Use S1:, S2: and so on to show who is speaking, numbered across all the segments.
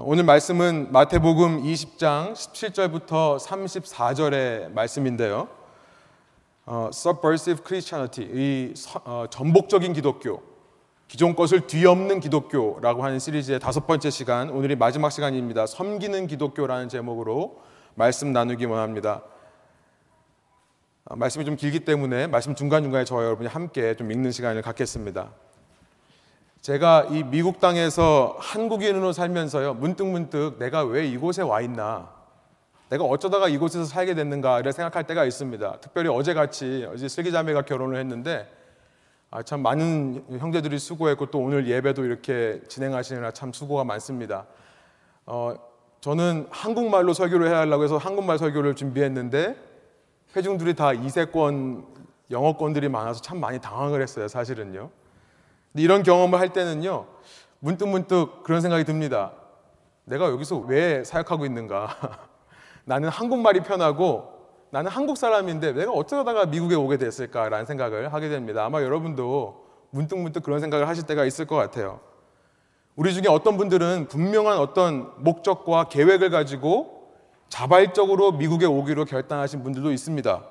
S1: 오늘 말씀은 마태복음 20장 17절부터 34절의 말씀인데요. 어, subversive Christianity, 이 서, 어, 전복적인 기독교, 기존 것을 뒤엎는 기독교라고 하는 시리즈의 다섯 번째 시간, 오늘이 마지막 시간입니다. 섬기는 기독교라는 제목으로 말씀 나누기 원합니다. 어, 말씀이 좀 길기 때문에 말씀 중간중간에 저와 여러분이 함께 좀 읽는 시간을 갖겠습니다. 제가 이 미국 땅에서 한국인으로 살면서요, 문득 문득 내가 왜 이곳에 와 있나, 내가 어쩌다가 이곳에서 살게 됐는가를 생각할 때가 있습니다. 특별히 어제 같이, 어제 슬기자매가 결혼을 했는데, 아, 참 많은 형제들이 수고했고 또 오늘 예배도 이렇게 진행하시느라 참 수고가 많습니다. 어, 저는 한국말로 설교를 해야 하려고 해서 한국말 설교를 준비했는데, 회중들이 다 이세권, 영어권들이 많아서 참 많이 당황을 했어요, 사실은요. 이런 경험을 할 때는요, 문득 문득 그런 생각이 듭니다. 내가 여기서 왜 사역하고 있는가? 나는 한국말이 편하고 나는 한국 사람인데 내가 어쩌다가 미국에 오게 됐을까라는 생각을 하게 됩니다. 아마 여러분도 문득문득 그런 생각을 하실 때가 있을 것 같아요. 우리 중에 어떤 분들은 분명한 어떤 목적과 계획을 가지고 자발적으로 미국에 오기로 결단하신 분들도 있습니다.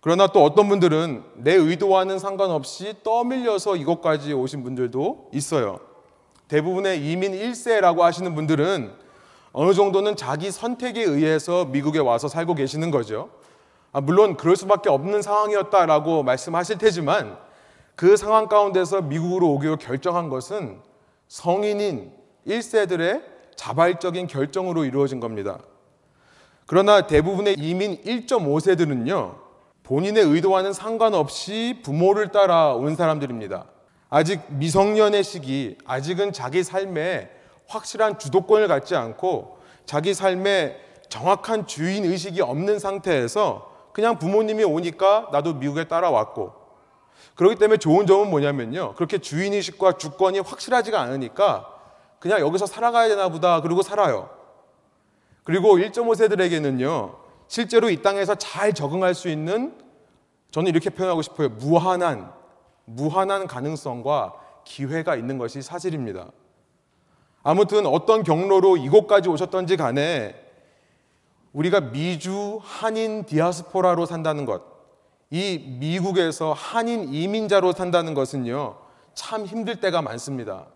S1: 그러나 또 어떤 분들은 내 의도와는 상관없이 떠밀려서 이곳까지 오신 분들도 있어요. 대부분의 이민 1세라고 하시는 분들은 어느 정도는 자기 선택에 의해서 미국에 와서 살고 계시는 거죠. 아, 물론 그럴 수밖에 없는 상황이었다라고 말씀하실 테지만 그 상황 가운데서 미국으로 오기로 결정한 것은 성인인 1세들의 자발적인 결정으로 이루어진 겁니다. 그러나 대부분의 이민 1.5세들은요, 본인의 의도와는 상관없이 부모를 따라 온 사람들입니다. 아직 미성년의 시기, 아직은 자기 삶에 확실한 주도권을 갖지 않고 자기 삶에 정확한 주인 의식이 없는 상태에서 그냥 부모님이 오니까 나도 미국에 따라왔고 그렇기 때문에 좋은 점은 뭐냐면요. 그렇게 주인 의식과 주권이 확실하지가 않으니까 그냥 여기서 살아가야 되나 보다 그러고 살아요. 그리고 1.5세들에게는요. 실제로 이 땅에서 잘 적응할 수 있는 저는 이렇게 표현하고 싶어요. 무한한, 무한한 가능성과 기회가 있는 것이 사실입니다. 아무튼 어떤 경로로 이곳까지 오셨던지 간에 우리가 미주 한인 디아스포라로 산다는 것, 이 미국에서 한인 이민자로 산다는 것은요, 참 힘들 때가 많습니다.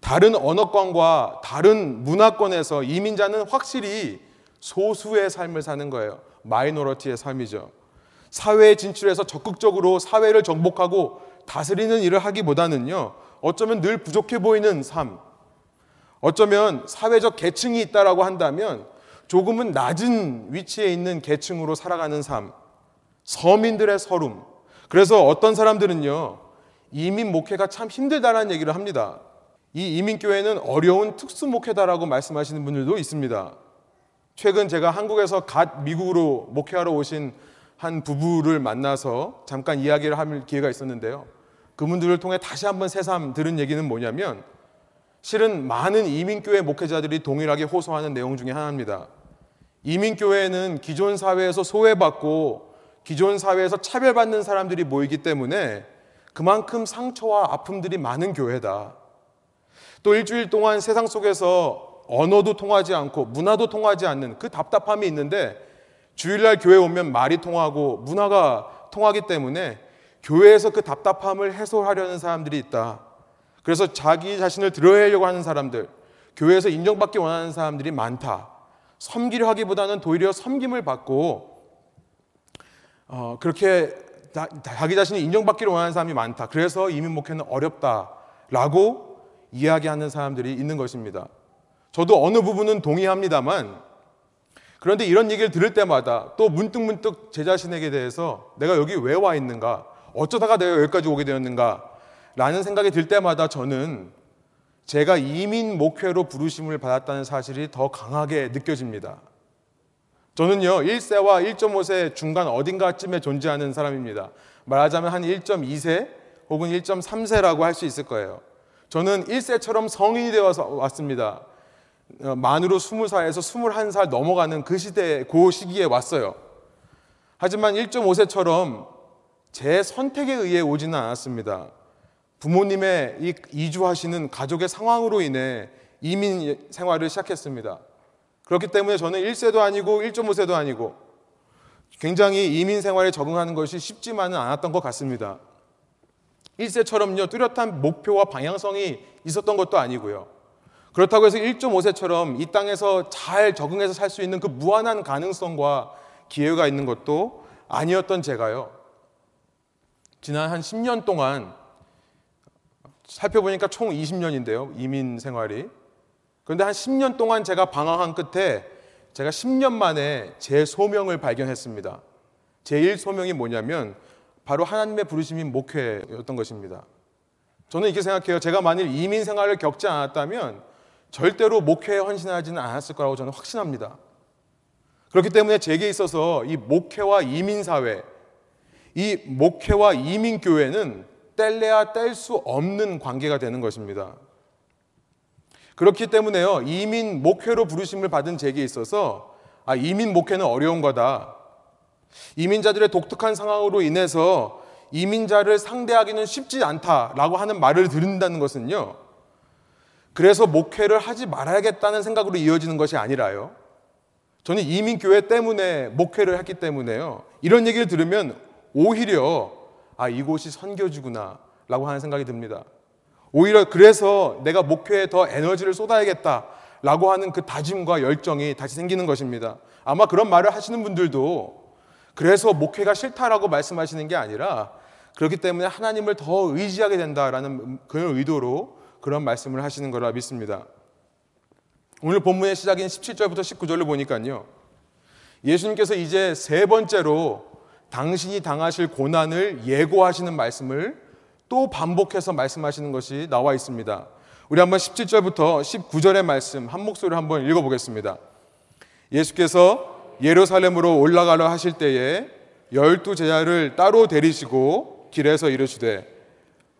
S1: 다른 언어권과 다른 문화권에서 이민자는 확실히 소수의 삶을 사는 거예요. 마이너러티의 삶이죠. 사회에 진출해서 적극적으로 사회를 정복하고 다스리는 일을 하기보다는요, 어쩌면 늘 부족해 보이는 삶, 어쩌면 사회적 계층이 있다라고 한다면 조금은 낮은 위치에 있는 계층으로 살아가는 삶, 서민들의 서름. 그래서 어떤 사람들은요, 이민 목회가 참 힘들다라는 얘기를 합니다. 이 이민교회는 어려운 특수 목회다라고 말씀하시는 분들도 있습니다. 최근 제가 한국에서 갓 미국으로 목회하러 오신 한 부부를 만나서 잠깐 이야기를 할 기회가 있었는데요. 그분들을 통해 다시 한번 새삼 들은 얘기는 뭐냐면 실은 많은 이민교회 목회자들이 동일하게 호소하는 내용 중에 하나입니다. 이민교회는 기존 사회에서 소외받고 기존 사회에서 차별받는 사람들이 모이기 때문에 그만큼 상처와 아픔들이 많은 교회다. 또 일주일 동안 세상 속에서 언어도 통하지 않고 문화도 통하지 않는 그 답답함이 있는데 주일날 교회 오면 말이 통하고 문화가 통하기 때문에 교회에서 그 답답함을 해소하려는 사람들이 있다. 그래서 자기 자신을 드러내려고 하는 사람들, 교회에서 인정받기 원하는 사람들이 많다. 섬기려 하기보다는 도리어 섬김을 받고 어, 그렇게 자기 자신이 인정받기를 원하는 사람이 많다. 그래서 이민 목회는 어렵다라고 이야기하는 사람들이 있는 것입니다. 저도 어느 부분은 동의합니다만 그런데 이런 얘기를 들을 때마다 또 문득 문득 제 자신에게 대해서 내가 여기 왜 와 있는가? 어쩌다가 내가 여기까지 오게 되었는가? 라는 생각이 들 때마다 저는 제가 이민 목회로 부르심을 받았다는 사실이 더 강하게 느껴집니다. 저는요, 1세와 1.5세 중간 어딘가쯤에 존재하는 사람입니다. 말하자면 한 1.2세 혹은 1.3세라고 할 수 있을 거예요. 저는 1세처럼 성인이 되어 왔습니다. 어, 만으로 20살에서 21살 넘어가는 그 시대, 그 시기에 왔어요. 하지만 1.5세처럼 제 선택에 의해 오지는 않았습니다. 부모님의 이 이주하시는 가족의 상황으로 인해 이민 생활을 시작했습니다. 그렇기 때문에 저는 1세도 아니고 1.5세도 아니고 굉장히 이민 생활에 적응하는 것이 쉽지만은 않았던 것 같습니다. 1세처럼요, 뚜렷한 목표와 방향성이 있었던 것도 아니고요. 그렇다고 해서 1.5세처럼 이 땅에서 잘 적응해서 살 수 있는 그 무한한 가능성과 기회가 있는 것도 아니었던 제가요. 지난 한 10년 동안 살펴보니까 총 20년인데요. 이민 생활이. 그런데 한 10년 동안 제가 방황한 끝에 제가 10년 만에 제 소명을 발견했습니다. 제 1 소명이 뭐냐면 바로 하나님의 부르심인 목회였던 것입니다. 저는 이렇게 생각해요. 제가 만일 이민 생활을 겪지 않았다면 절대로 목회에 헌신하지는 않았을 거라고 저는 확신합니다. 그렇기 때문에 제게 있어서 이 목회와 이민 사회, 이 목회와 이민 교회는 뗄래야 뗄 수 없는 관계가 되는 것입니다. 그렇기 때문에요. 이민 목회로 부르심을 받은 제게 있어서 아, 이민 목회는 어려운 거다. 이민자들의 독특한 상황으로 인해서 이민자를 상대하기는 쉽지 않다라고 하는 말을 들은다는 것은요. 그래서 목회를 하지 말아야겠다는 생각으로 이어지는 것이 아니라요. 저는 이민교회 때문에 목회를 했기 때문에요. 이런 얘기를 들으면 오히려 아, 이곳이 선교지구나 라고 하는 생각이 듭니다. 오히려 그래서 내가 목회에 더 에너지를 쏟아야겠다 라고 하는 그 다짐과 열정이 다시 생기는 것입니다. 아마 그런 말을 하시는 분들도 그래서 목회가 싫다라고 말씀하시는 게 아니라 그렇기 때문에 하나님을 더 의지하게 된다라는 그런 의도로 그런 말씀을 하시는 거라 믿습니다. 오늘 본문의 시작인 17절부터 19절을 보니까요. 예수님께서 이제 세 번째로 당신이 당하실 고난을 예고하시는 말씀을 또 반복해서 말씀하시는 것이 나와 있습니다. 우리 한번 17절부터 19절의 말씀 한 목소리로 한번 읽어보겠습니다. 예수께서 예루살렘으로 올라가려 하실 때에 열두 제자를 따로 데리시고 길에서 이르시되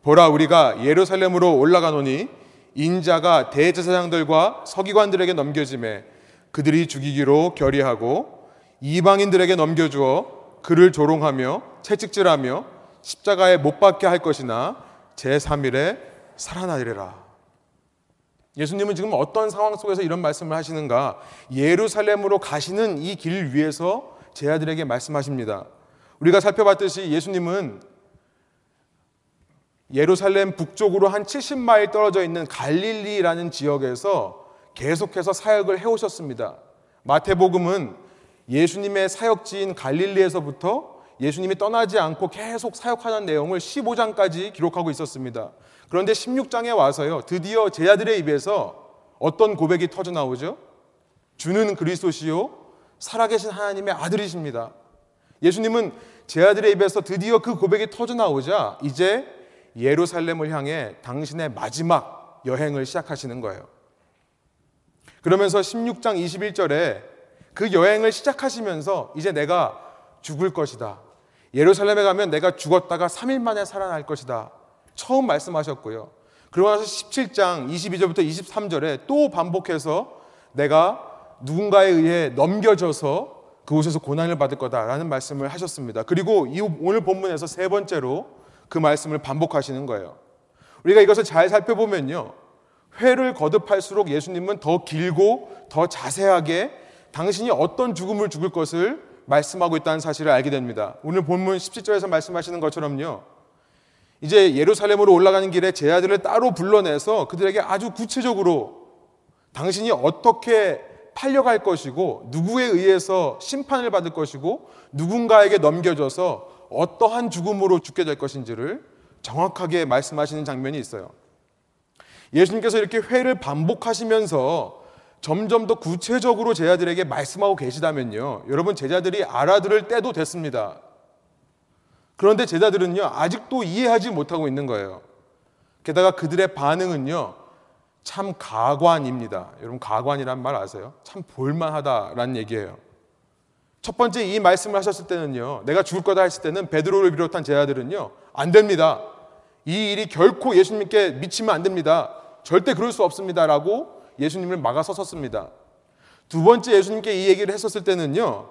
S1: 보라 우리가 예루살렘으로 올라가노니 인자가 대제사장들과 서기관들에게 넘겨짐에 그들이 죽이기로 결의하고 이방인들에게 넘겨주어 그를 조롱하며 채찍질하며 십자가에 못 박게 할 것이나 제3일에 살아나리라. 예수님은 지금 어떤 상황 속에서 이런 말씀을 하시는가? 예루살렘으로 가시는 이 길 위에서 제 아들에게 말씀하십니다. 우리가 살펴봤듯이 예수님은 예루살렘 북쪽으로 한 70마일 떨어져 있는 갈릴리라는 지역에서 계속해서 사역을 해오셨습니다. 마태복음은 예수님의 사역지인 갈릴리에서부터 예수님이 떠나지 않고 계속 사역하는 내용을 15장까지 기록하고 있었습니다. 그런데 16장에 와서요, 드디어 제자들의 입에서 어떤 고백이 터져 나오죠? 주는 그리스도시요, 살아계신 하나님의 아들이십니다. 예수님은 제자들의 입에서 드디어 그 고백이 터져 나오자 이제 예루살렘을 향해 당신의 마지막 여행을 시작하시는 거예요. 그러면서 16장 21절에 그 여행을 시작하시면서 이제 내가 죽을 것이다. 예루살렘에 가면 내가 죽었다가 3일 만에 살아날 것이다. 처음 말씀하셨고요. 그러고 나서 17장 22절부터 23절에 또 반복해서 내가 누군가에 의해 넘겨져서 그곳에서 고난을 받을 거다라는 말씀을 하셨습니다. 그리고 이 오늘 본문에서 세 번째로 그 말씀을 반복하시는 거예요. 우리가 이것을 잘 살펴보면요. 회를 거듭할수록 예수님은 더 길고 더 자세하게 당신이 어떤 죽음을 죽을 것을 말씀하고 있다는 사실을 알게 됩니다. 오늘 본문 17절에서 말씀하시는 것처럼요. 이제 예루살렘으로 올라가는 길에 제 아들을 따로 불러내서 그들에게 아주 구체적으로 당신이 어떻게 팔려갈 것이고 누구에 의해서 심판을 받을 것이고 누군가에게 넘겨져서 어떠한 죽음으로 죽게 될 것인지를 정확하게 말씀하시는 장면이 있어요. 예수님께서 이렇게 회를 반복하시면서 점점 더 구체적으로 제자들에게 말씀하고 계시다면요. 여러분 제자들이 알아들을 때도 됐습니다. 그런데 제자들은요, 아직도 이해하지 못하고 있는 거예요. 게다가 그들의 반응은요, 참 가관입니다. 여러분, 가관이란 말 아세요? 참 볼만하다라는 얘기예요. 첫 번째 이 말씀을 하셨을 때는요, 내가 죽을 거다 했을 때는 베드로를 비롯한 제자들은요, 안 됩니다. 이 일이 결코 예수님께 미치면 안 됩니다. 절대 그럴 수 없습니다라고 예수님을 막아섰었습니다. 두 번째 예수님께 이 얘기를 했었을 때는요,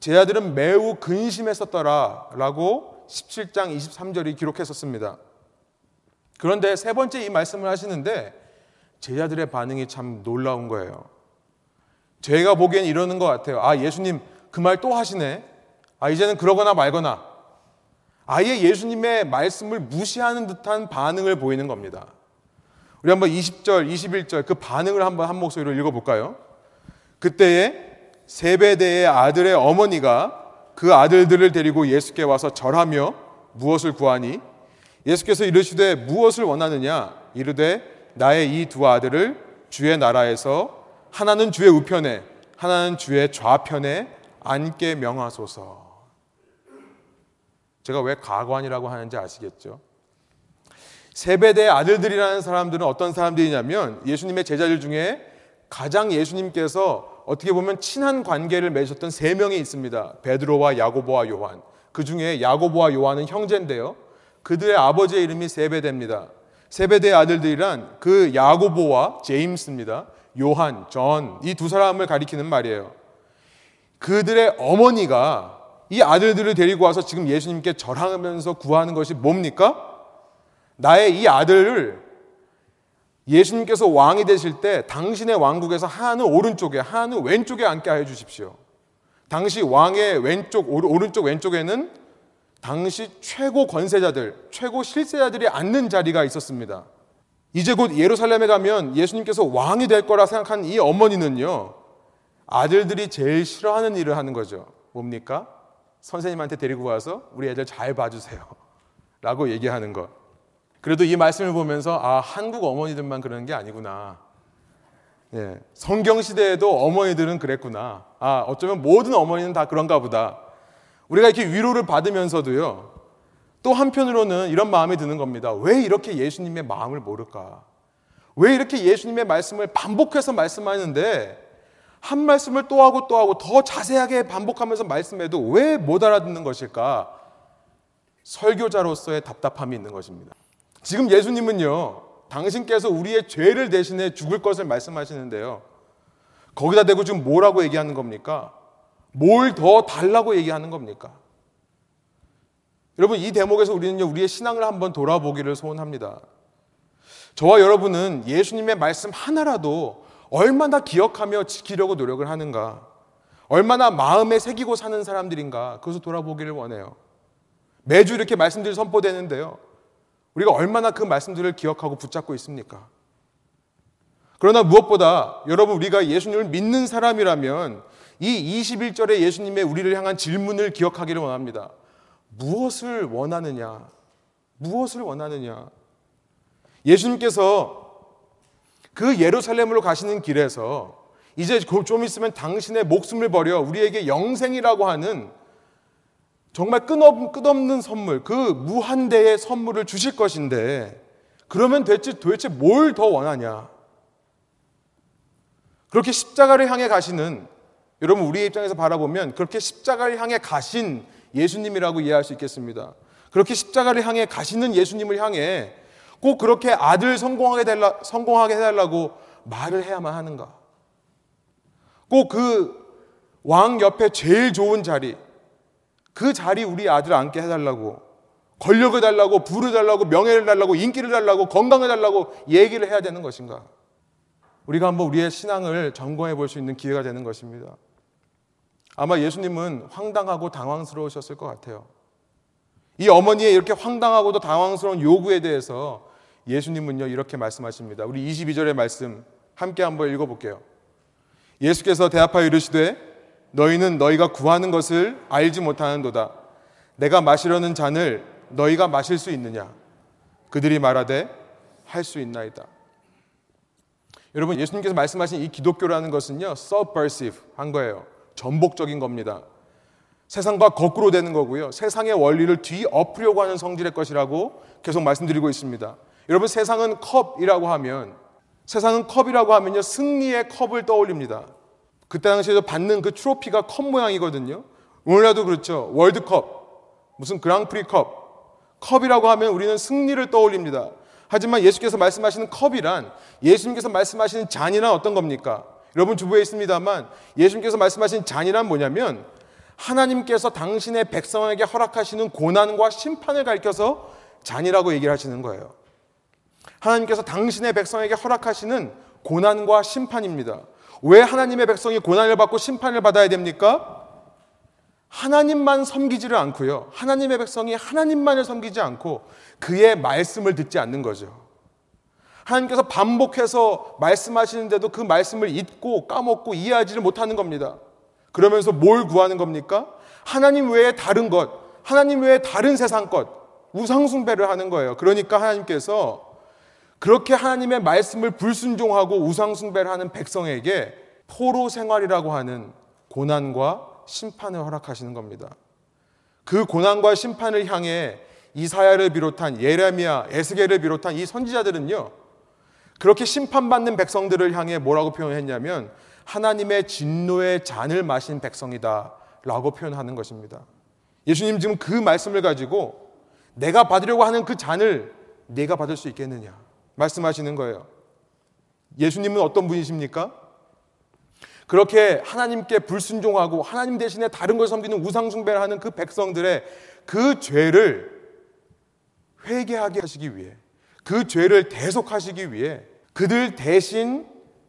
S1: 제 아들은 매우 근심했었더라 라고 17장 23절이 기록했었습니다. 그런데 세 번째 이 말씀을 하시는데 제자들의 반응이 참 놀라운 거예요. 제가 보기엔 이러는 것 같아요. 아, 예수님 그 말 또 하시네. 아, 이제는 그러거나 말거나. 아예 예수님의 말씀을 무시하는 듯한 반응을 보이는 겁니다. 우리 한번 20절, 21절 그 반응을 한번 한 목소리로 읽어볼까요? 그때에 세베대의 아들의 어머니가 그 아들들을 데리고 예수께 와서 절하며 무엇을 구하니 예수께서 이르시되 무엇을 원하느냐 이르되 나의 이 두 아들을 주의 나라에서 하나는 주의 우편에 하나는 주의 좌편에 앉게 명하소서. 제가 왜 가관이라고 하는지 아시겠죠? 세배대 아들들이라는 사람들은 어떤 사람들이냐면 예수님의 제자들 중에 가장 예수님께서 어떻게 보면 친한 관계를 맺으셨던 세 명이 있습니다. 베드로와 야고보와 요한. 그 중에 야고보와 요한은 형제인데요. 그들의 아버지의 이름이 세베대입니다. 세베대의 아들들이란 그 야고보와 제임스입니다. 요한, 전, 이 두 사람을 가리키는 말이에요. 그들의 어머니가 이 아들들을 데리고 와서 지금 예수님께 절하면서 구하는 것이 뭡니까? 나의 이 아들을 예수님께서 왕이 되실 때 당신의 왕국에서 하나는 오른쪽에 하나는 왼쪽에 앉게 해 주십시오. 당시 왕의 왼쪽 오른쪽 왼쪽에는 당시 최고 권세자들, 최고 실세자들이 앉는 자리가 있었습니다. 이제 곧 예루살렘에 가면 예수님께서 왕이 될 거라 생각한 이 어머니는요. 아들들이 제일 싫어하는 일을 하는 거죠. 뭡니까? 선생님한테 데리고 와서 우리 애들 잘 봐주세요. 라고 얘기하는 것. 그래도 이 말씀을 보면서 아, 한국 어머니들만 그러는 게 아니구나. 예, 성경 시대에도 어머니들은 그랬구나. 아, 어쩌면 모든 어머니는 다 그런가 보다. 우리가 이렇게 위로를 받으면서도요. 또 한편으로는 이런 마음이 드는 겁니다. 왜 이렇게 예수님의 마음을 모를까? 왜 이렇게 예수님의 말씀을 반복해서 말씀하는데 한 말씀을 또 하고 또 하고 더 자세하게 반복하면서 말씀해도 왜 못 알아듣는 것일까? 설교자로서의 답답함이 있는 것입니다. 지금 예수님은요, 당신께서 우리의 죄를 대신해 죽을 것을 말씀하시는데요. 거기다 대고 지금 뭐라고 얘기하는 겁니까? 뭘 더 달라고 얘기하는 겁니까? 여러분, 이 대목에서 우리는요, 우리의 신앙을 한번 돌아보기를 소원합니다. 저와 여러분은 예수님의 말씀 하나라도 얼마나 기억하며 지키려고 노력을 하는가, 얼마나 마음에 새기고 사는 사람들인가, 그것을 돌아보기를 원해요. 매주 이렇게 말씀들이 선포되는데요. 우리가 얼마나 그 말씀들을 기억하고 붙잡고 있습니까? 그러나 무엇보다 여러분 우리가 예수님을 믿는 사람이라면 이 21절의 예수님의 우리를 향한 질문을 기억하기를 원합니다. 무엇을 원하느냐? 무엇을 원하느냐? 예수님께서 그 예루살렘으로 가시는 길에서 이제 좀 있으면 당신의 목숨을 버려 우리에게 영생이라고 하는 정말 끝없는 선물, 그 무한대의 선물을 주실 것인데, 그러면 도대체, 도대체 뭘 더 원하냐? 그렇게 십자가를 향해 가시는, 여러분, 우리의 입장에서 바라보면 그렇게 십자가를 향해 가신 예수님이라고 이해할 수 있겠습니다. 그렇게 십자가를 향해 가시는 예수님을 향해 꼭 그렇게 아들 성공하게, 달라, 성공하게 해달라고 말을 해야만 하는가? 꼭 그 왕 옆에 제일 좋은 자리, 그 자리 우리 아들 앉게 해달라고 권력을 달라고 부를 달라고 명예를 달라고 인기를 달라고 건강을 달라고 얘기를 해야 되는 것인가? 우리가 한번 우리의 신앙을 점검해 볼 수 있는 기회가 되는 것입니다. 아마 예수님은 황당하고 당황스러우셨을 것 같아요. 이 어머니의 이렇게 황당하고도 당황스러운 요구에 대해서 예수님은요 이렇게 말씀하십니다. 우리 22절의 말씀 함께 한번 읽어볼게요. 예수께서 대답하여 이르시되 너희는 너희가 구하는 것을 알지 못하는도다. 내가 마시려는 잔을 너희가 마실 수 있느냐? 그들이 말하되 할 수 있나이다. 여러분 예수님께서 말씀하신 이 기독교라는 것은요 subversive 한 거예요. 전복적인 겁니다. 세상과 거꾸로 되는 거고요. 세상의 원리를 뒤엎으려고 하는 성질의 것이라고 계속 말씀드리고 있습니다. 여러분 세상은 컵이라고 하면 세상은 컵이라고 하면요 승리의 컵을 떠올립니다. 그때 당시에 받는 그 트로피가 컵 모양이거든요. 오늘날도 그렇죠. 월드컵, 무슨 그랑프리 컵. 컵이라고 하면 우리는 승리를 떠올립니다. 하지만 예수께서 말씀하시는 컵이란 예수님께서 말씀하시는 잔이란 어떤 겁니까? 여러분 주부에 있습니다만 예수님께서 말씀하신 잔이란 뭐냐면 하나님께서 당신의 백성에게 허락하시는 고난과 심판을 가리켜서 잔이라고 얘기를 하시는 거예요. 하나님께서 당신의 백성에게 허락하시는 고난과 심판입니다. 왜 하나님의 백성이 고난을 받고 심판을 받아야 됩니까? 하나님만 섬기지를 않고요. 하나님의 백성이 하나님만을 섬기지 않고 그의 말씀을 듣지 않는 거죠. 하나님께서 반복해서 말씀하시는데도 그 말씀을 잊고 까먹고 이해하지를 못하는 겁니다. 그러면서 뭘 구하는 겁니까? 하나님 외에 다른 것, 하나님 외에 다른 세상 것, 우상숭배를 하는 거예요. 그러니까 하나님께서 그렇게 하나님의 말씀을 불순종하고 우상숭배를 하는 백성에게 포로 생활이라고 하는 고난과 심판을 허락하시는 겁니다. 그 고난과 심판을 향해 이사야를 비롯한 예레미야, 에스겔을 비롯한 이 선지자들은요. 그렇게 심판받는 백성들을 향해 뭐라고 표현했냐면 하나님의 진노의 잔을 마신 백성이다라고 표현하는 것입니다. 예수님 지금 그 말씀을 가지고 내가 받으려고 하는 그 잔을 내가 받을 수 있겠느냐 말씀하시는 거예요. 예수님은 어떤 분이십니까? 그렇게 하나님께 불순종하고 하나님 대신에 다른 걸 섬기는 우상숭배를 하는 그 백성들의 그 죄를 회개하게 하시기 위해 그 죄를 대속하시기 위해 그들 대신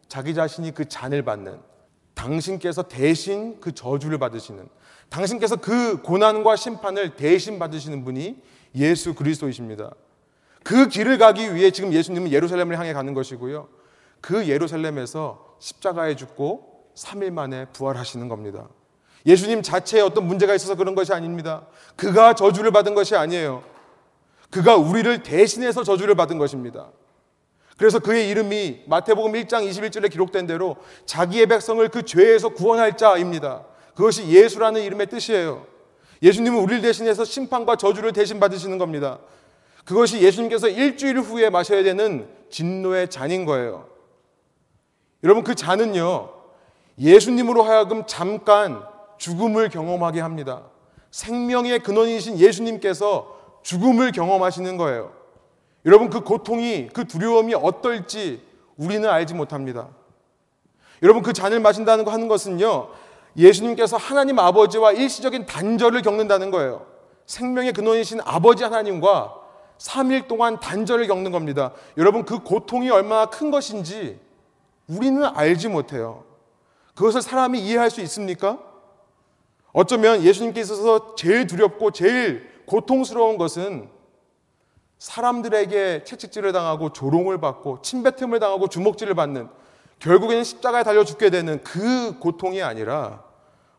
S1: 자기 자신이 그 잔을 받는 당신께서 대신 그 저주를 받으시는 당신께서 그 고난과 심판을 대신 받으시는 분이 예수 그리스도이십니다. 그 길을 가기 위해 지금 예수님은 예루살렘을 향해 가는 것이고요. 그 예루살렘에서 십자가에 죽고 3일 만에 부활하시는 겁니다. 예수님 자체에 어떤 문제가 있어서 그런 것이 아닙니다. 그가 저주를 받은 것이 아니에요. 그가 우리를 대신해서 저주를 받은 것입니다. 그래서 그의 이름이 마태복음 1장 21절에 기록된 대로 자기의 백성을 그 죄에서 구원할 자입니다. 그것이 예수라는 이름의 뜻이에요. 예수님은 우리를 대신해서 심판과 저주를 대신 받으시는 겁니다. 그것이 예수님께서 일주일 후에 마셔야 되는 진노의 잔인 거예요. 여러분 그 잔은요. 예수님으로 하여금 잠깐 죽음을 경험하게 합니다. 생명의 근원이신 예수님께서 죽음을 경험하시는 거예요. 여러분 그 고통이 그 두려움이 어떨지 우리는 알지 못합니다. 여러분 그 잔을 마신다는 거 하는 것은요. 예수님께서 하나님 아버지와 일시적인 단절을 겪는다는 거예요. 생명의 근원이신 아버지 하나님과 3일 동안 단절을 겪는 겁니다. 여러분 그 고통이 얼마나 큰 것인지 우리는 알지 못해요. 그것을 사람이 이해할 수 있습니까? 어쩌면 예수님께 있어서 제일 두렵고 제일 고통스러운 것은 사람들에게 채찍질을 당하고 조롱을 받고 침뱉음을 당하고 주먹질을 받는 결국에는 십자가에 달려 죽게 되는 그 고통이 아니라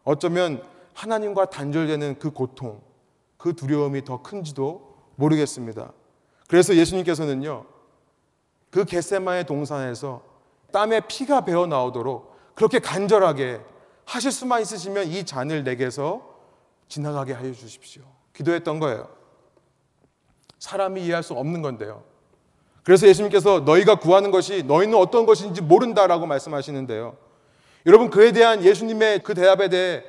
S1: 어쩌면 하나님과 단절되는 그 고통, 그 두려움이 더 큰지도 모르겠습니다. 그래서 예수님께서는요, 그 겟세마의 동산에서 땀에 피가 배어 나오도록 그렇게 간절하게 하실 수만 있으시면 이 잔을 내게서 지나가게 하여 주십시오. 기도했던 거예요. 사람이 이해할 수 없는 건데요. 그래서 예수님께서 너희가 구하는 것이 너희는 어떤 것인지 모른다라고 말씀하시는데요. 여러분 그에 대한 예수님의 그 대답에 대해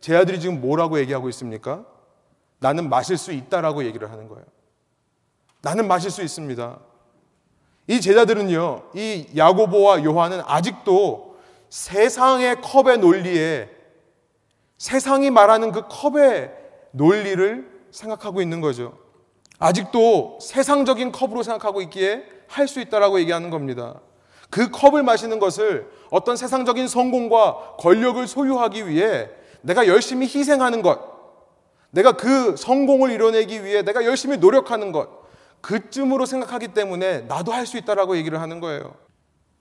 S1: 제 아들이 지금 뭐라고 얘기하고 있습니까? 나는 마실 수 있다라고 얘기를 하는 거예요. 나는 마실 수 있습니다. 이 제자들은요, 이 야고보와 요한은 아직도 세상의 컵의 논리에 세상이 말하는 그 컵의 논리를 생각하고 있는 거죠. 아직도 세상적인 컵으로 생각하고 있기에 할 수 있다라고 얘기하는 겁니다. 그 컵을 마시는 것을 어떤 세상적인 성공과 권력을 소유하기 위해 내가 열심히 희생하는 것, 내가 그 성공을 이뤄내기 위해 내가 열심히 노력하는 것, 그쯤으로 생각하기 때문에 나도 할 수 있다라고 얘기를 하는 거예요.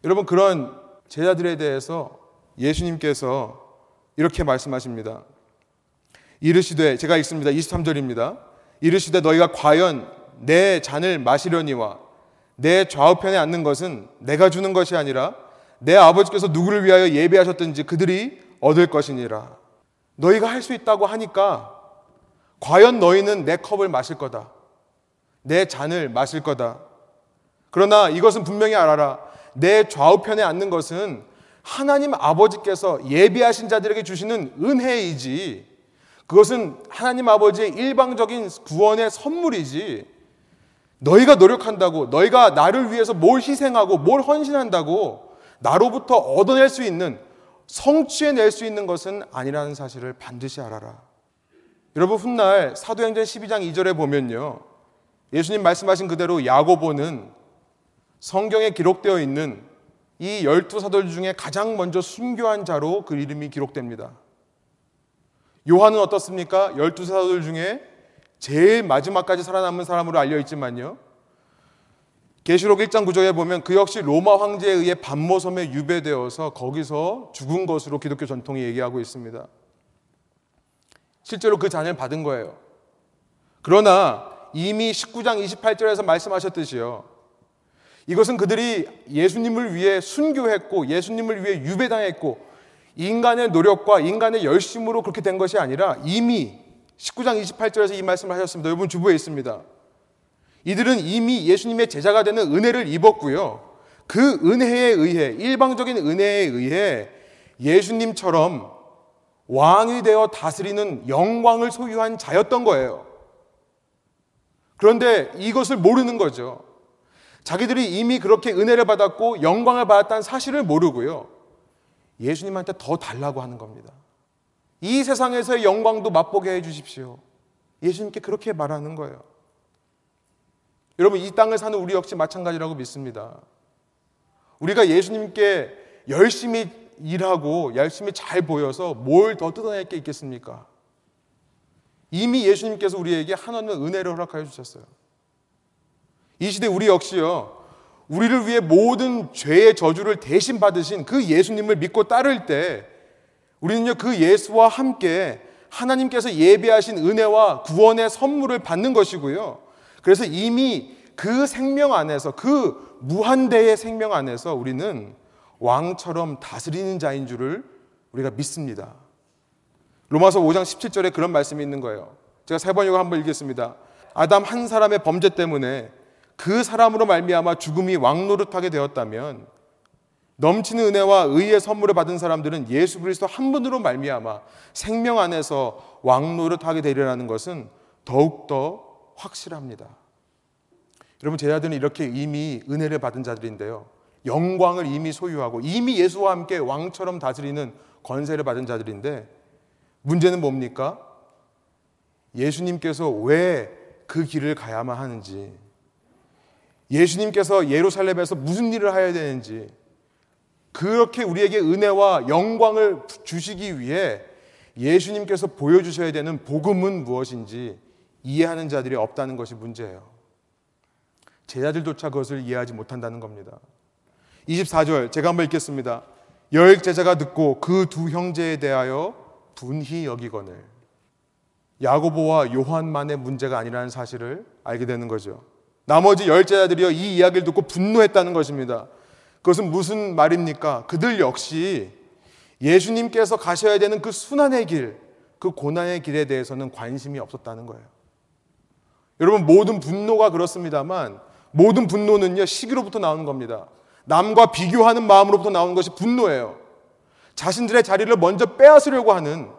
S1: 여러분 그런 제자들에 대해서 예수님께서 이렇게 말씀하십니다. 이르시되 제가 읽습니다. 23절입니다. 이르시되 너희가 과연 내 잔을 마시려니와 내 좌우편에 앉는 것은 내가 주는 것이 아니라 내 아버지께서 누구를 위하여 예배하셨든지 그들이 얻을 것이니라. 너희가 할 수 있다고 하니까 과연 너희는 내 컵을 마실 거다. 내 잔을 마실 거다. 그러나 이것은 분명히 알아라. 내 좌우편에 앉는 것은 하나님 아버지께서 예비하신 자들에게 주시는 은혜이지 그것은 하나님 아버지의 일방적인 구원의 선물이지 너희가 노력한다고 너희가 나를 위해서 뭘 희생하고 뭘 헌신한다고 나로부터 얻어낼 수 있는 성취해낼 수 있는 것은 아니라는 사실을 반드시 알아라. 여러분 훗날 사도행전 12장 2절에 보면요. 예수님 말씀하신 그대로 야고보는 성경에 기록되어 있는 이 열두 사도 중에 가장 먼저 순교한 자로 그 이름이 기록됩니다. 요한은 어떻습니까? 열두 사도들 중에 제일 마지막까지 살아남은 사람으로 알려 있지만요. 계시록 1장 9절에 보면 그 역시 로마 황제에 의해 반모섬에 유배되어서 거기서 죽은 것으로 기독교 전통이 얘기하고 있습니다. 실제로 그 잔을 받은 거예요. 그러나 이미 19장 28절에서 말씀하셨듯이요. 이것은 그들이 예수님을 위해 순교했고 예수님을 위해 유배당했고 인간의 노력과 인간의 열심으로 그렇게 된 것이 아니라 이미 19장 28절에서 이 말씀을 하셨습니다. 여러분 주부에 있습니다. 이들은 이미 예수님의 제자가 되는 은혜를 입었고요. 그 은혜에 의해 일방적인 은혜에 의해 예수님처럼 왕이 되어 다스리는 영광을 소유한 자였던 거예요. 그런데 이것을 모르는 거죠. 자기들이 이미 그렇게 은혜를 받았고 영광을 받았다는 사실을 모르고요. 예수님한테 더 달라고 하는 겁니다. 이 세상에서의 영광도 맛보게 해 주십시오. 예수님께 그렇게 말하는 거예요. 여러분, 이 땅을 사는 우리 역시 마찬가지라고 믿습니다. 우리가 예수님께 열심히 일하고 열심히 잘 보여서 뭘 더 뜯어낼 게 있겠습니까? 이미 예수님께서 우리에게 한없는 은혜를 허락하여 주셨어요. 이 시대 우리 역시요. 우리를 위해 모든 죄의 저주를 대신 받으신 그 예수님을 믿고 따를 때 우리는요 그 예수와 함께 하나님께서 예배하신 은혜와 구원의 선물을 받는 것이고요. 그래서 이미 그 생명 안에서 그 무한대의 생명 안에서 우리는 왕처럼 다스리는 자인 줄을 우리가 믿습니다. 로마서 5장 17절에 그런 말씀이 있는 거예요. 제가 세 번역을 한번 읽겠습니다. 아담 한 사람의 범죄 때문에 그 사람으로 말미암아 죽음이 왕노릇하게 되었다면 넘치는 은혜와 의의 선물을 받은 사람들은 예수 그리스도 한 분으로 말미암아 생명 안에서 왕노릇하게 되리라는 것은 더욱더 확실합니다. 여러분 제자들은 이렇게 이미 은혜를 받은 자들인데요. 영광을 이미 소유하고 이미 예수와 함께 왕처럼 다스리는 권세를 받은 자들인데 문제는 뭡니까? 예수님께서 왜 그 길을 가야만 하는지 예수님께서 예루살렘에서 무슨 일을 해야 되는지 그렇게 우리에게 은혜와 영광을 주시기 위해 예수님께서 보여주셔야 되는 복음은 무엇인지 이해하는 자들이 없다는 것이 문제예요. 제자들조차 그것을 이해하지 못한다는 겁니다. 24절 제가 한번 읽겠습니다. 열 제자가 듣고 그 두 형제에 대하여 분히 여기거늘 야고보와 요한만의 문제가 아니라는 사실을 알게 되는 거죠. 나머지 열 제자들이요 이 이야기를 듣고 분노했다는 것입니다. 그것은 무슨 말입니까? 그들 역시 예수님께서 가셔야 되는 그 순환의 길, 그 고난의 길에 대해서는 관심이 없었다는 거예요. 여러분 모든 분노가 그렇습니다만 모든 분노는요 시기로부터 나오는 겁니다. 남과 비교하는 마음으로부터 나오는 것이 분노예요. 자신들의 자리를 먼저 빼앗으려고 하는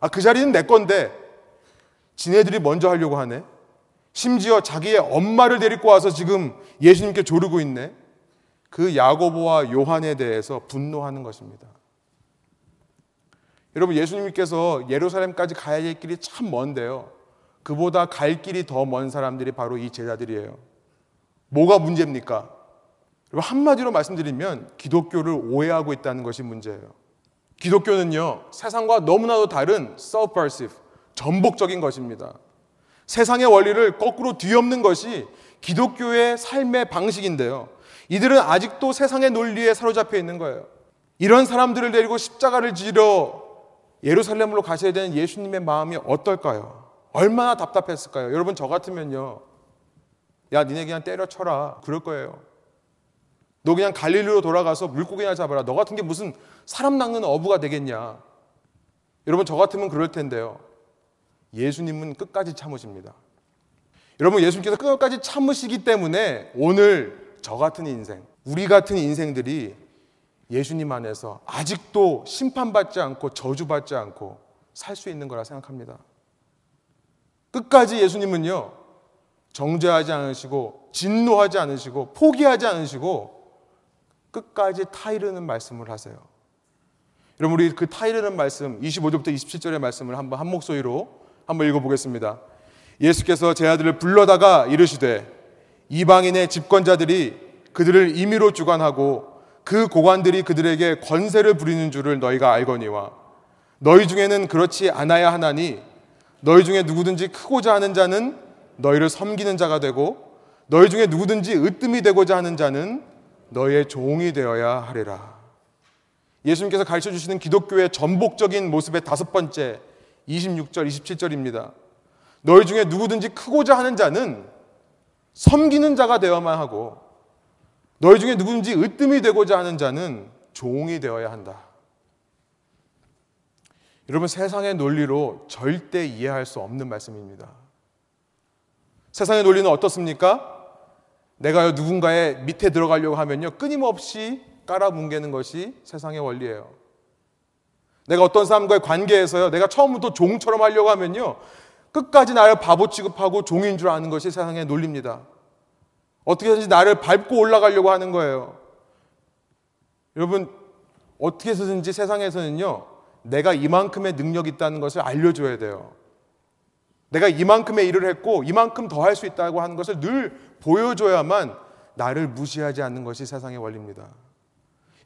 S1: 아 그 자리는 내 건데 지네들이 먼저 하려고 하네. 심지어 자기의 엄마를 데리고 와서 지금 예수님께 조르고 있네. 그 야고보와 요한에 대해서 분노하는 것입니다. 여러분 예수님께서 예루살렘까지 가야 될 길이 참 먼데요. 그보다 갈 길이 더 먼 사람들이 바로 이 제자들이에요. 뭐가 문제입니까? 한마디로 말씀드리면 기독교를 오해하고 있다는 것이 문제예요. 기독교는요 세상과 너무나도 다른 subversive 전복적인 것입니다. 세상의 원리를 거꾸로 뒤엎는 것이 기독교의 삶의 방식인데요. 이들은 아직도 세상의 논리에 사로잡혀 있는 거예요. 이런 사람들을 데리고 십자가를 지러 예루살렘으로 가셔야 되는 예수님의 마음이 어떨까요? 얼마나 답답했을까요? 여러분 저 같으면요. 야, 니네 그냥 때려쳐라. 그럴 거예요. 너 그냥 갈릴리로 돌아가서 물고기나 잡아라. 너 같은 게 무슨 사람 낚는 어부가 되겠냐. 여러분 저 같으면 그럴 텐데요. 예수님은 끝까지 참으십니다. 여러분, 예수님께서 끝까지 참으시기 때문에 오늘 저 같은 인생, 우리 같은 인생들이 예수님 안에서 아직도 심판받지 않고 저주받지 않고 살 수 있는 거라 생각합니다. 끝까지 예수님은요, 정죄하지 않으시고, 진노하지 않으시고, 포기하지 않으시고, 끝까지 타이르는 말씀을 하세요. 여러분, 우리 그 타이르는 말씀, 25절부터 27절의 말씀을 한번 한 목소리로 한번 읽어보겠습니다. 예수께서 제 아들을 불러다가 이르시되 이방인의 집권자들이 그들을 임의로 주관하고 그 고관들이 그들에게 권세를 부리는 줄을 너희가 알거니와 너희 중에는 그렇지 않아야 하나니 너희 중에 누구든지 크고자 하는 자는 너희를 섬기는 자가 되고 너희 중에 누구든지 으뜸이 되고자 하는 자는 너희의 종이 되어야 하리라. 예수님께서 가르쳐 주시는 기독교의 전복적인 모습의 다섯 번째 26절, 27절입니다. 너희 중에 누구든지 크고자 하는 자는 섬기는 자가 되어야만 하고 너희 중에 누구든지 으뜸이 되고자 하는 자는 종이 되어야 한다. 여러분 세상의 논리로 절대 이해할 수 없는 말씀입니다. 세상의 논리는 어떻습니까? 내가 누군가의 밑에 들어가려고 하면요 끊임없이 깔아뭉개는 것이 세상의 원리예요. 내가 어떤 사람과의 관계에서요 내가 처음부터 종처럼 하려고 하면요 끝까지 나를 바보 취급하고 종인 줄 아는 것이 세상의 논리입니다. 어떻게든지 나를 밟고 올라가려고 하는 거예요. 여러분, 어떻게 해서든지 세상에서는요, 내가 이만큼의 능력이 있다는 것을 알려줘야 돼요. 내가 이만큼의 일을 했고, 이만큼 더 할 수 있다고 하는 것을 늘 보여줘야만 나를 무시하지 않는 것이 세상의 원리입니다.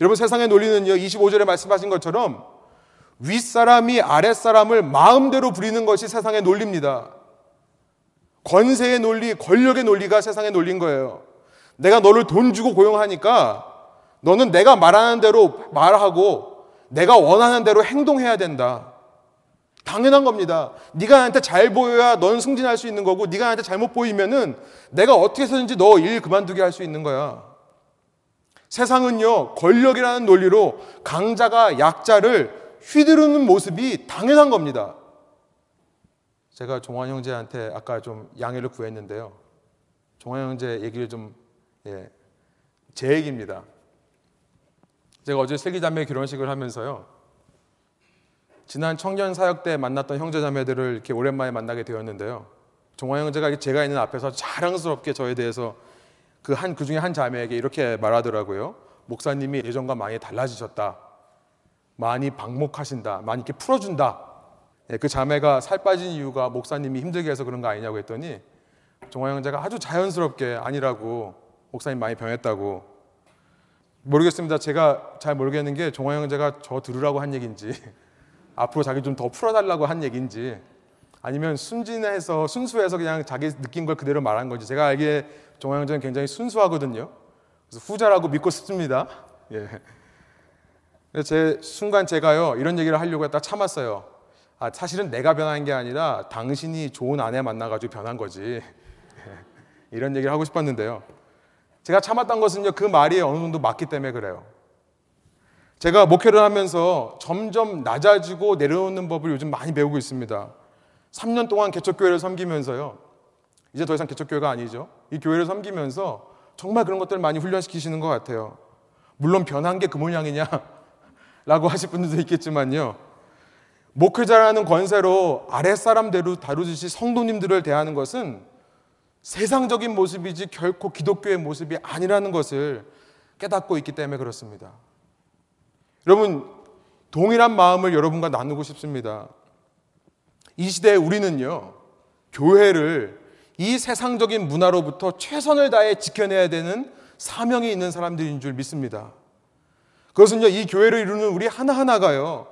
S1: 여러분, 세상의 논리는요, 25절에 말씀하신 것처럼 윗사람이 아랫사람을 마음대로 부리는 것이 세상의 논리입니다. 권세의 논리, 권력의 논리가 세상의 논리인 거예요. 내가 너를 돈 주고 고용하니까 너는 내가 말하는 대로 말하고 내가 원하는 대로 행동해야 된다. 당연한 겁니다. 네가 나한테 잘 보여야 넌 승진할 수 있는 거고 네가 나한테 잘못 보이면은 내가 어떻게 해서든지 너 일 그만두게 할 수 있는 거야. 세상은요, 권력이라는 논리로 강자가 약자를 휘두르는 모습이 당연한 겁니다. 제가 종환 형제한테 아까 좀 양해를 구했는데요. 종환 형제 얘기를 좀, 예, 제 얘기입니다. 제가 어제 슬기자매 결혼식을 하면서요. 지난 청년 사역 때 만났던 형제자매들을 이렇게 오랜만에 만나게 되었는데요. 종환 형제가 제가 있는 앞에서 자랑스럽게 저에 대해서 그 한, 그 중에 한 자매에게 이렇게 말하더라고요. 목사님이 예전과 많이 달라지셨다. 많이 방목하신다. 많이 이렇게 풀어준다. 예, 그 자매가 살 빠진 이유가 목사님이 힘들게 해서 그런 거 아니냐고 했더니 종화 형제가 아주 자연스럽게 아니라고 목사님 많이 병했다고 모르겠습니다. 제가 잘 모르겠는 게 종화 형제가 저 들으라고 한 얘기인지 앞으로 자기 좀 더 풀어달라고 한 얘기인지 아니면 순진해서 순수해서 그냥 자기 느낀 걸 그대로 말한 건지 제가 알기에 형제는 굉장히 순수하거든요. 그래서 후자라고 믿고 싶습니다. 예. 제 순간 제가요 이런 얘기를 하려고 했다 참았어요. 아, 사실은 내가 변한 게 아니라 당신이 좋은 아내 만나가지고 변한 거지. 이런 얘기를 하고 싶었는데요. 제가 참았던 것은요 그 말이 어느 정도 맞기 때문에 그래요. 제가 목회를 하면서 점점 낮아지고 내려오는 법을 요즘 많이 배우고 있습니다. 3년 동안 개척교회를 섬기면서요. 이제 더 이상 개척교회가 아니죠. 이 교회를 섬기면서 정말 그런 것들을 많이 훈련시키시는 것 같아요. 물론 변한 게 그 모양이냐? 라고 하실 분들도 있겠지만요. 목회자라는 권세로 아랫사람대로 다루듯이 성도님들을 대하는 것은 세상적인 모습이지 결코 기독교의 모습이 아니라는 것을 깨닫고 있기 때문에 그렇습니다. 여러분, 동일한 마음을 여러분과 나누고 싶습니다. 이 시대에 우리는요, 교회를 이 세상적인 문화로부터 최선을 다해 지켜내야 되는 사명이 있는 사람들인 줄 믿습니다. 그것은요, 이 교회를 이루는 우리 하나하나가요,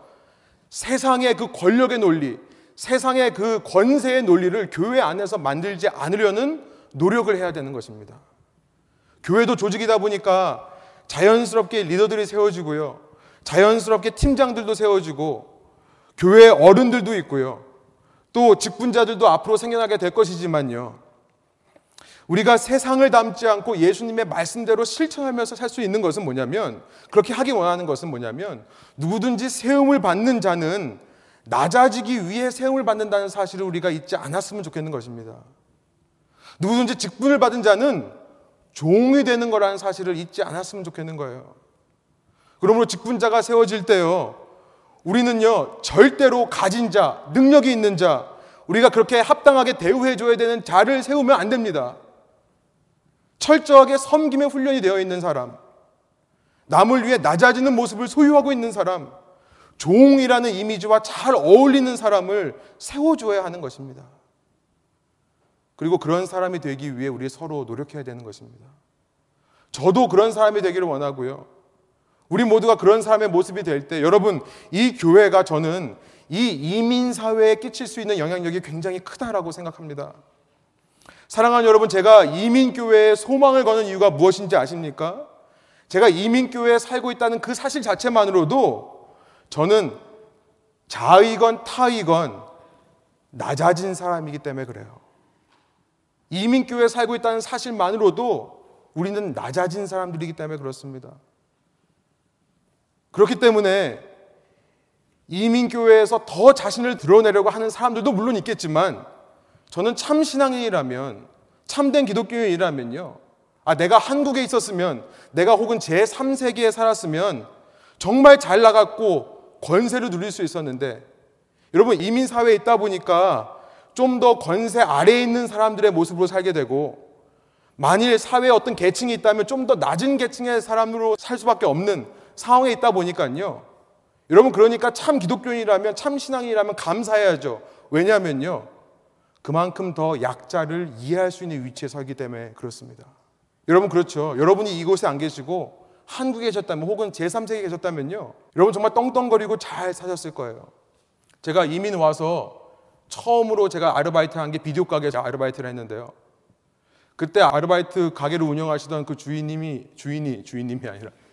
S1: 세상의 그 권력의 논리, 세상의 그 권세의 논리를 교회 안에서 만들지 않으려는 노력을 해야 되는 것입니다. 교회도 조직이다 보니까 자연스럽게 리더들이 세워지고요. 자연스럽게 팀장들도 세워지고 교회 어른들도 있고요. 또 직분자들도 앞으로 생겨나게 될 것이지만요. 우리가 세상을 닮지 않고 예수님의 말씀대로 실천하면서 살 수 있는 것은 뭐냐면 그렇게 하기 원하는 것은 뭐냐면 누구든지 세움을 받는 자는 낮아지기 위해 세움을 받는다는 사실을 우리가 잊지 않았으면 좋겠는 것입니다. 누구든지 직분을 받은 자는 종이 되는 거라는 사실을 잊지 않았으면 좋겠는 거예요. 그러므로 직분자가 세워질 때요. 우리는요, 절대로 가진 자, 능력이 있는 자, 우리가 그렇게 합당하게 대우해 줘야 되는 자를 세우면 안 됩니다. 철저하게 섬김의 훈련이 되어 있는 사람, 남을 위해 낮아지는 모습을 소유하고 있는 사람, 종이라는 이미지와 잘 어울리는 사람을 세워줘야 하는 것입니다. 그리고 그런 사람이 되기 위해 우리 서로 노력해야 되는 것입니다. 저도 그런 사람이 되기를 원하고요. 우리 모두가 그런 사람의 모습이 될 때 여러분 이 교회가 저는 이 이민 사회에 끼칠 수 있는 영향력이 굉장히 크다라고 생각합니다. 사랑하는 여러분, 제가 이민 교회에 소망을 거는 이유가 무엇인지 아십니까? 제가 이민 교회에 살고 있다는 그 사실 자체만으로도 저는 자의건 타의건 낮아진 사람이기 때문에 그래요. 이민 교회에 살고 있다는 사실만으로도 우리는 낮아진 사람들이기 때문에 그렇습니다. 그렇기 때문에 이민교회에서 더 자신을 드러내려고 하는 사람들도 물론 있겠지만 저는 참 신앙인이라면 참된 기독교인이라면요. 아, 내가 한국에 있었으면 내가 혹은 제3세계에 살았으면 정말 잘 나갔고 권세를 누릴 수 있었는데 여러분 이민 사회에 있다 보니까 좀 더 권세 아래에 있는 사람들의 모습으로 살게 되고 만일 사회에 어떤 계층이 있다면 좀 더 낮은 계층의 사람으로 살 수밖에 없는 상황에 있다 보니까요. 여러분 그러니까 참 기독교인이라면 참 신앙이라면 감사해야죠. 왜냐하면요. 그만큼 더 약자를 이해할 수 있는 위치에 서기 때문에 그렇습니다. 여러분 그렇죠. 여러분이 이곳에 안 계시고 한국에 계셨다면 혹은 제3세계에 계셨다면요. 여러분 정말 떵떵거리고 잘 사셨을 거예요. 제가 이민 와서 처음으로 제가 아르바이트 한 게 비디오 가게에서 아르바이트를 했는데요. 그때 아르바이트 가게를 운영하시던 그 주인님이 주인이 주인님이 아니라 예,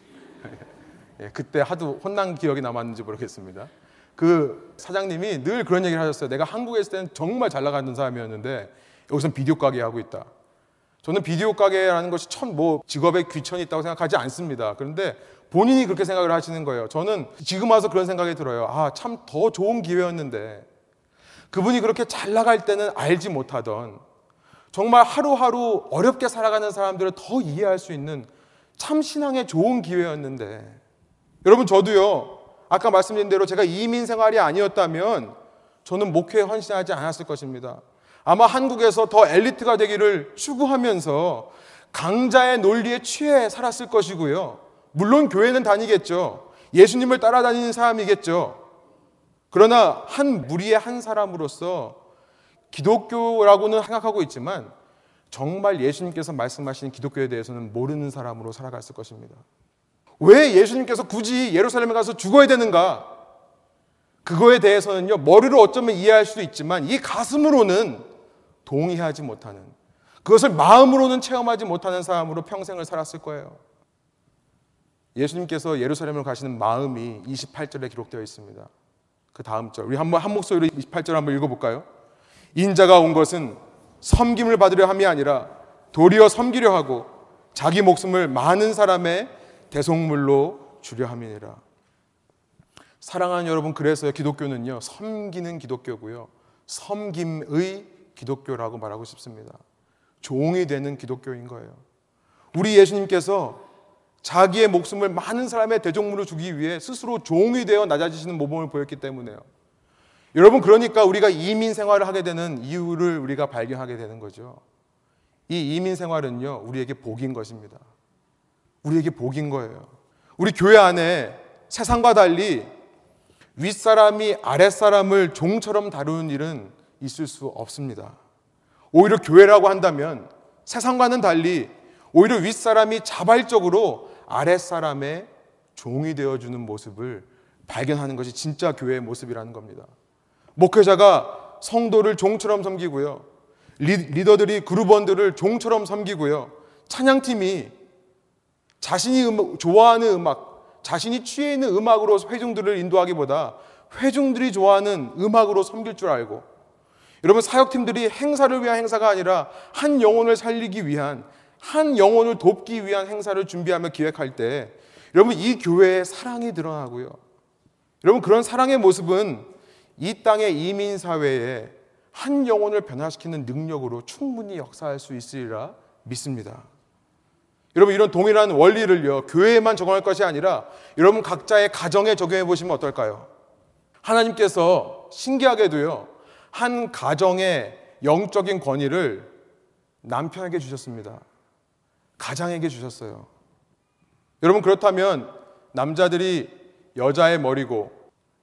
S1: 그때 하도 혼난 기억이 남았는지 모르겠습니다. 그 사장님이 늘 그런 얘기를 하셨어요. 내가 한국에 있을 때는 정말 잘 나가는 사람이었는데 여기서는 비디오 가게 하고 있다. 저는 비디오 가게라는 것이 참 뭐 직업에 귀천이 있다고 생각하지 않습니다. 그런데 본인이 그렇게 생각을 하시는 거예요. 저는 지금 와서 그런 생각이 들어요. 아, 참 더 좋은 기회였는데 그분이 그렇게 잘 나갈 때는 알지 못하던 정말 하루하루 어렵게 살아가는 사람들을 더 이해할 수 있는 참 신앙의 좋은 기회였는데 여러분 저도요. 아까 말씀드린 대로 제가 이민 생활이 아니었다면 저는 목회에 헌신하지 않았을 것입니다. 아마 한국에서 더 엘리트가 되기를 추구하면서 강자의 논리에 취해 살았을 것이고요. 물론 교회는 다니겠죠. 예수님을 따라다니는 사람이겠죠. 그러나 한 무리의 한 사람으로서 기독교라고는 생각하고 있지만 정말 예수님께서 말씀하시는 기독교에 대해서는 모르는 사람으로 살아갔을 것입니다. 왜 예수님께서 굳이 예루살렘에 가서 죽어야 되는가? 그거에 대해서는요, 머리로 어쩌면 이해할 수도 있지만 이 가슴으로는 동의하지 못하는, 그것을 마음으로는 체험하지 못하는 사람으로 평생을 살았을 거예요. 예수님께서 예루살렘을 가시는 마음이 28절에 기록되어 있습니다. 그 다음 절. 우리 한번 한 목소리로 28절 한번 읽어볼까요? 인자가 온 것은 섬김을 받으려 함이 아니라 도리어 섬기려 하고 자기 목숨을 많은 사람의 대속물로 주려 함이니라. 사랑하는 여러분, 그래서 기독교는요, 섬기는 기독교고요. 섬김의 기독교라고 말하고 싶습니다. 종이 되는 기독교인 거예요. 우리 예수님께서 자기의 목숨을 많은 사람의 대종물로 주기 위해 스스로 종이 되어 낮아지시는 모범을 보였기 때문에요. 여러분, 그러니까 우리가 이민 생활을 하게 되는 이유를 우리가 발견하게 되는 거죠. 이 이민 생활은요, 우리에게 복인 것입니다. 우리에게 복인 거예요. 우리 교회 안에 세상과 달리 윗사람이 아랫사람을 종처럼 다루는 일은 있을 수 없습니다. 오히려 교회라고 한다면 세상과는 달리 오히려 윗사람이 자발적으로 아랫사람의 종이 되어주는 모습을 발견하는 것이 진짜 교회의 모습이라는 겁니다. 목회자가 성도를 종처럼 섬기고요. 리더들이 그룹원들을 종처럼 섬기고요. 찬양팀이 자신이 음, 좋아하는 음악, 자신이 취해 있는 음악으로 회중들을 인도하기보다 회중들이 좋아하는 음악으로 섬길 줄 알고 여러분 사역팀들이 행사를 위한 행사가 아니라 한 영혼을 살리기 위한 한 영혼을 돕기 위한 행사를 준비하며 기획할 때 여러분 이 교회의 사랑이 드러나고요. 여러분 그런 사랑의 모습은 이 땅의 이민 사회에 한 영혼을 변화시키는 능력으로 충분히 역사할 수 있으리라 믿습니다. 여러분 이런 동일한 원리를요 교회에만 적용할 것이 아니라 여러분 각자의 가정에 적용해 보시면 어떨까요? 하나님께서 신기하게도요 한 가정의 영적인 권위를 남편에게 주셨습니다. 가장에게 주셨어요. 여러분 그렇다면 남자들이 여자의 머리고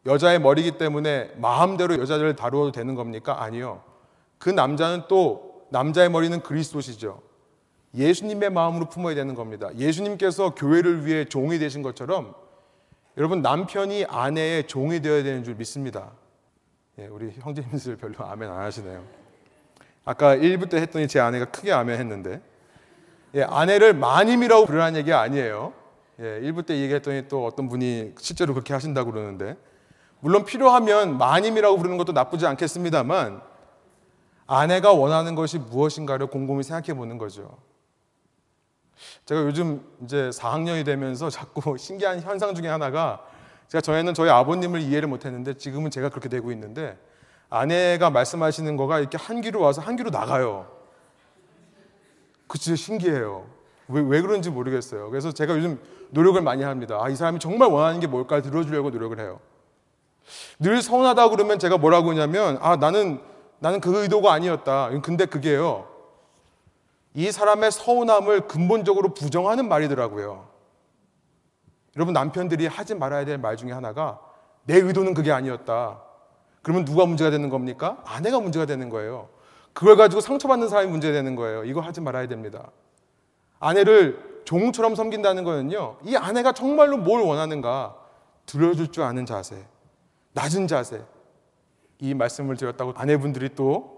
S1: 여자의 머리기 때문에 마음대로 여자들을 다루어도 되는 겁니까? 아니요. 그 남자는 또 남자의 머리는 그리스도시죠. 예수님의 마음으로 품어야 되는 겁니다. 예수님께서 교회를 위해 종이 되신 것처럼 여러분 남편이 아내의 종이 되어야 되는 줄 믿습니다. 예, 우리 형제님들 별로 아멘 안 하시네요. 아까 1부 때 했더니 제 아내가 크게 아멘 했는데 예, 아내를 마님이라고 부르라는 얘기 아니에요. 예, 1부 때 얘기했더니 또 어떤 분이 실제로 그렇게 하신다고 그러는데 물론 필요하면 마님이라고 부르는 것도 나쁘지 않겠습니다만 아내가 원하는 것이 무엇인가를 곰곰이 생각해 보는 거죠. 제가 요즘 이제 4학년이 되면서 자꾸 신기한 현상 중에 하나가 제가 전에는 저희 아버님을 이해를 못 했는데 지금은 제가 그렇게 되고 있는데 아내가 말씀하시는 거가 이렇게 한 귀로 와서 한 귀로 나가요. 그 진짜 신기해요. 왜, 왜 그런지 모르겠어요. 그래서 제가 요즘 노력을 많이 합니다. 아, 이 사람이 정말 원하는 게 뭘까 들어주려고 노력을 해요. 늘 서운하다 그러면 제가 뭐라고 하냐면, 아, 나는, 나는 그 의도가 아니었다. 근데 그게요. 이 사람의 서운함을 근본적으로 부정하는 말이더라고요. 여러분, 남편들이 하지 말아야 될 말 중에 하나가 내 의도는 그게 아니었다. 그러면 누가 문제가 되는 겁니까? 아내가 문제가 되는 거예요. 그걸 가지고 상처받는 사람이 문제가 되는 거예요. 이거 하지 말아야 됩니다. 아내를 종처럼 섬긴다는 거는요, 이 아내가 정말로 뭘 원하는가 들어줄 줄 아는 자세, 낮은 자세. 이 말씀을 드렸다고 아내분들이 또 예,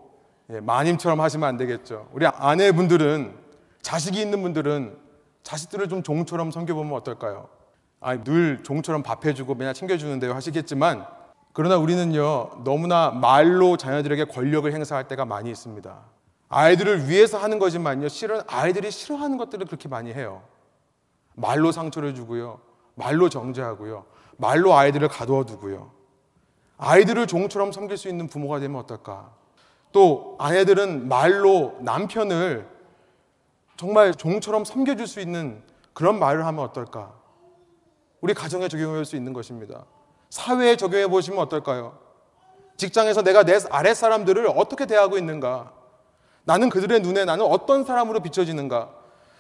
S1: 마님처럼 하시면 안 되겠죠. 우리 아내분들은 자식이 있는 분들은 자식들을 좀 종처럼 섬겨보면 어떨까요? 아, 늘 종처럼 밥해주고 맨날 챙겨주는데요 하시겠지만 그러나 우리는요 너무나 말로 자녀들에게 권력을 행사할 때가 많이 있습니다. 아이들을 위해서 하는 거지만요 실은 아이들이 싫어하는 것들을 그렇게 많이 해요. 말로 상처를 주고요, 말로 정죄하고요, 말로 아이들을 가두어 두고요. 아이들을 종처럼 섬길 수 있는 부모가 되면 어떨까? 또 아내들은 말로 남편을 정말 종처럼 섬겨줄 수 있는 그런 말을 하면 어떨까? 우리 가정에 적용할 수 있는 것입니다. 사회에 적용해 보시면 어떨까요? 직장에서 내가 내 아랫 사람들을 어떻게 대하고 있는가? 나는 그들의 눈에 나는 어떤 사람으로 비춰지는가?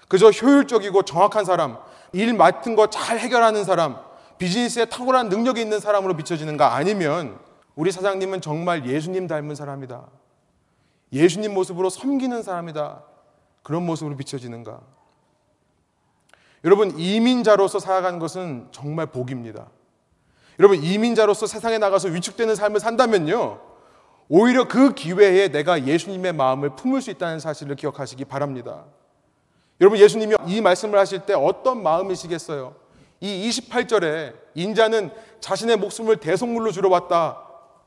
S1: 그저 효율적이고 정확한 사람, 일 맡은 거 잘 해결하는 사람, 비즈니스에 탁월한 능력이 있는 사람으로 비춰지는가? 아니면 우리 사장님은 정말 예수님 닮은 사람이다. 예수님 모습으로 섬기는 사람이다. 그런 모습으로 비춰지는가? 여러분, 이민자로서 살아가는 것은 정말 복입니다. 여러분, 이민자로서 세상에 나가서 위축되는 삶을 산다면요. 오히려 그 기회에 내가 예수님의 마음을 품을 수 있다는 사실을 기억하시기 바랍니다. 여러분, 예수님이 이 말씀을 하실 때 어떤 마음이시겠어요? 이 28절에 인자는 자신의 목숨을 대속물로 주러 왔다.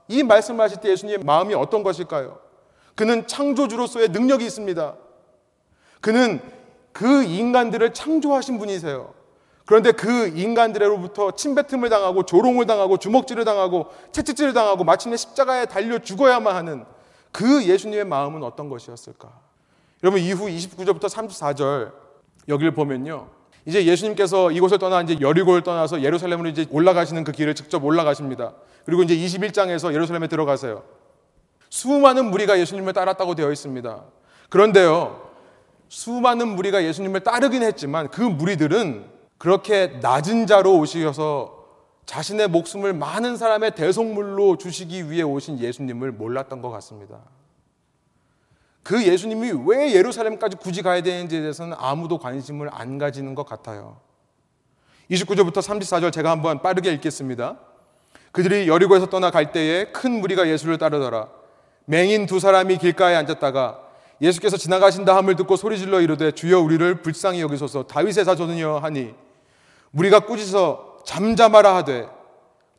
S1: 이 말씀을 하실 때 예수님의 마음이 어떤 것일까요? 그는 창조주로서의 능력이 있습니다. 그는 그 인간들을 창조하신 분이세요. 그런데 그 인간들로부터 침뱉음을 당하고 조롱을 당하고 주먹질을 당하고 채찍질을 당하고 마침내 십자가에 달려 죽어야만 하는 그 예수님의 마음은 어떤 것이었을까? 여러분 이후 29절부터 34절 여기를 보면요. 이제 예수님께서 이곳을 떠나 이제 여리고를 떠나서 예루살렘으로 이제 올라가시는 그 길을 직접 올라가십니다. 그리고 이제 21장에서 예루살렘에 들어가세요. 수많은 무리가 예수님을 따랐다고 되어 있습니다. 그런데요. 수많은 무리가 예수님을 따르긴 했지만 그 무리들은 그렇게 낮은 자로 오시어서 자신의 목숨을 많은 사람의 대속물로 주시기 위해 오신 예수님을 몰랐던 것 같습니다. 그 예수님이 왜 예루살렘까지 굳이 가야 되는지에 대해서는 아무도 관심을 안 가지는 것 같아요. 29절부터 34절 제가 한번 빠르게 읽겠습니다. 그들이 여리고에서 떠나 갈 때에 큰 무리가 예수를 따르더라. 맹인 두 사람이 길가에 앉았다가 예수께서 지나가신다 함을 듣고 소리질러 이르되 주여 우리를 불쌍히 여기소서. 다윗의 자손이여 하니 무리가 꾸짖어 잠잠하라 하되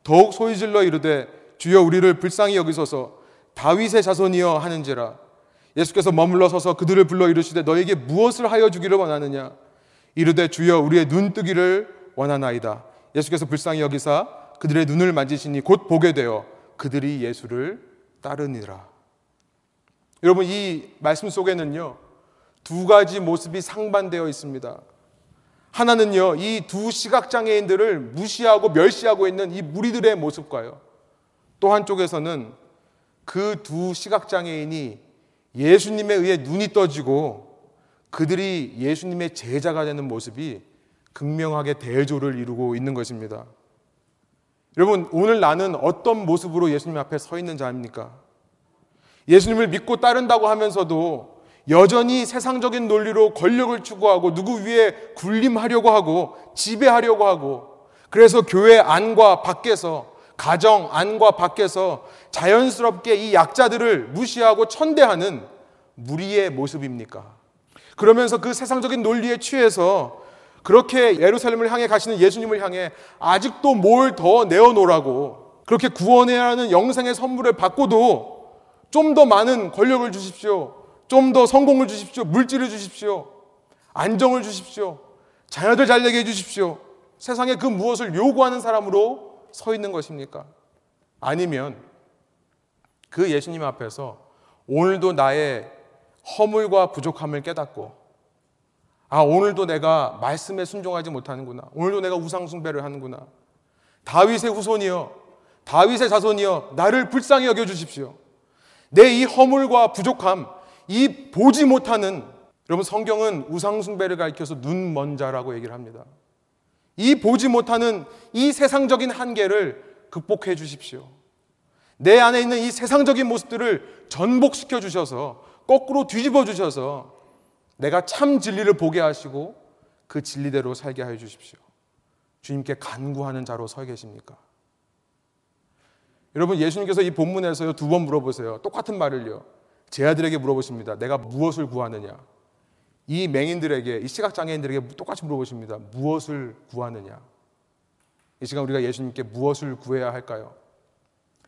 S1: 더욱 소리질러 이르되 주여 우리를 불쌍히 여기소서. 다윗의 자손이여 하는지라. 예수께서 머물러 서서 그들을 불러 이르시되 너에게 무엇을 하여 주기를 원하느냐? 이르되 주여 우리의 눈뜨기를 원하나이다. 예수께서 불쌍히 여기사 그들의 눈을 만지시니 곧 보게 되어 그들이 예수를 따르니라 여러분 이 말씀 속에는요 두 가지 모습이 상반되어 있습니다 하나는요 이 두 시각 장애인들을 무시하고 멸시하고 있는 이 무리들의 모습과요 또 한쪽에서는 그 두 시각 장애인이 예수님에 의해 눈이 떠지고 그들이 예수님의 제자가 되는 모습이 극명하게 대조를 이루고 있는 것입니다. 여러분, 오늘 나는 어떤 모습으로 예수님 앞에 서 있는 자입니까? 예수님을 믿고 따른다고 하면서도 여전히 세상적인 논리로 권력을 추구하고 누구 위에 군림하려고 하고 지배하려고 하고 그래서 교회 안과 밖에서 가정 안과 밖에서 자연스럽게 이 약자들을 무시하고 천대하는 무리의 모습입니까? 그러면서 그 세상적인 논리에 취해서 그렇게 예루살렘을 향해 가시는 예수님을 향해 아직도 뭘 더 내어놓으라고 그렇게 구원해야 하는 영생의 선물을 받고도 좀 더 많은 권력을 주십시오. 좀 더 성공을 주십시오. 물질을 주십시오. 안정을 주십시오. 자녀들 잘 되게 해주십시오. 세상에 그 무엇을 요구하는 사람으로 서 있는 것입니까? 아니면 그 예수님 앞에서 오늘도 나의 허물과 부족함을 깨닫고 아, 오늘도 내가 말씀에 순종하지 못하는구나. 오늘도 내가 우상숭배를 하는구나. 다윗의 후손이여, 다윗의 자손이여, 나를 불쌍히 여겨 주십시오. 내 이 허물과 부족함, 이 보지 못하는 여러분 성경은 우상숭배를 가리켜서 눈먼 자라고 얘기를 합니다. 이 보지 못하는 이 세상적인 한계를 극복해 주십시오. 내 안에 있는 이 세상적인 모습들을 전복시켜 주셔서 거꾸로 뒤집어 주셔서 내가 참 진리를 보게 하시고 그 진리대로 살게 하여 주십시오. 주님께 간구하는 자로 서 계십니까? 여러분 예수님께서 이 본문에서요 두 번 물어보세요. 똑같은 말을요. 제 아들에게 물어보십니다. 내가 무엇을 구하느냐? 이 맹인들에게 이 시각 장애인들에게 똑같이 물어보십니다. 무엇을 구하느냐? 이 시간 우리가 예수님께 무엇을 구해야 할까요?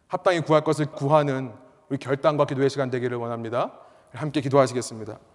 S1: 합당히 구할 것을 구하는 우리 결단과 기도의 시간 되기를 원합니다. 함께 기도하시겠습니다.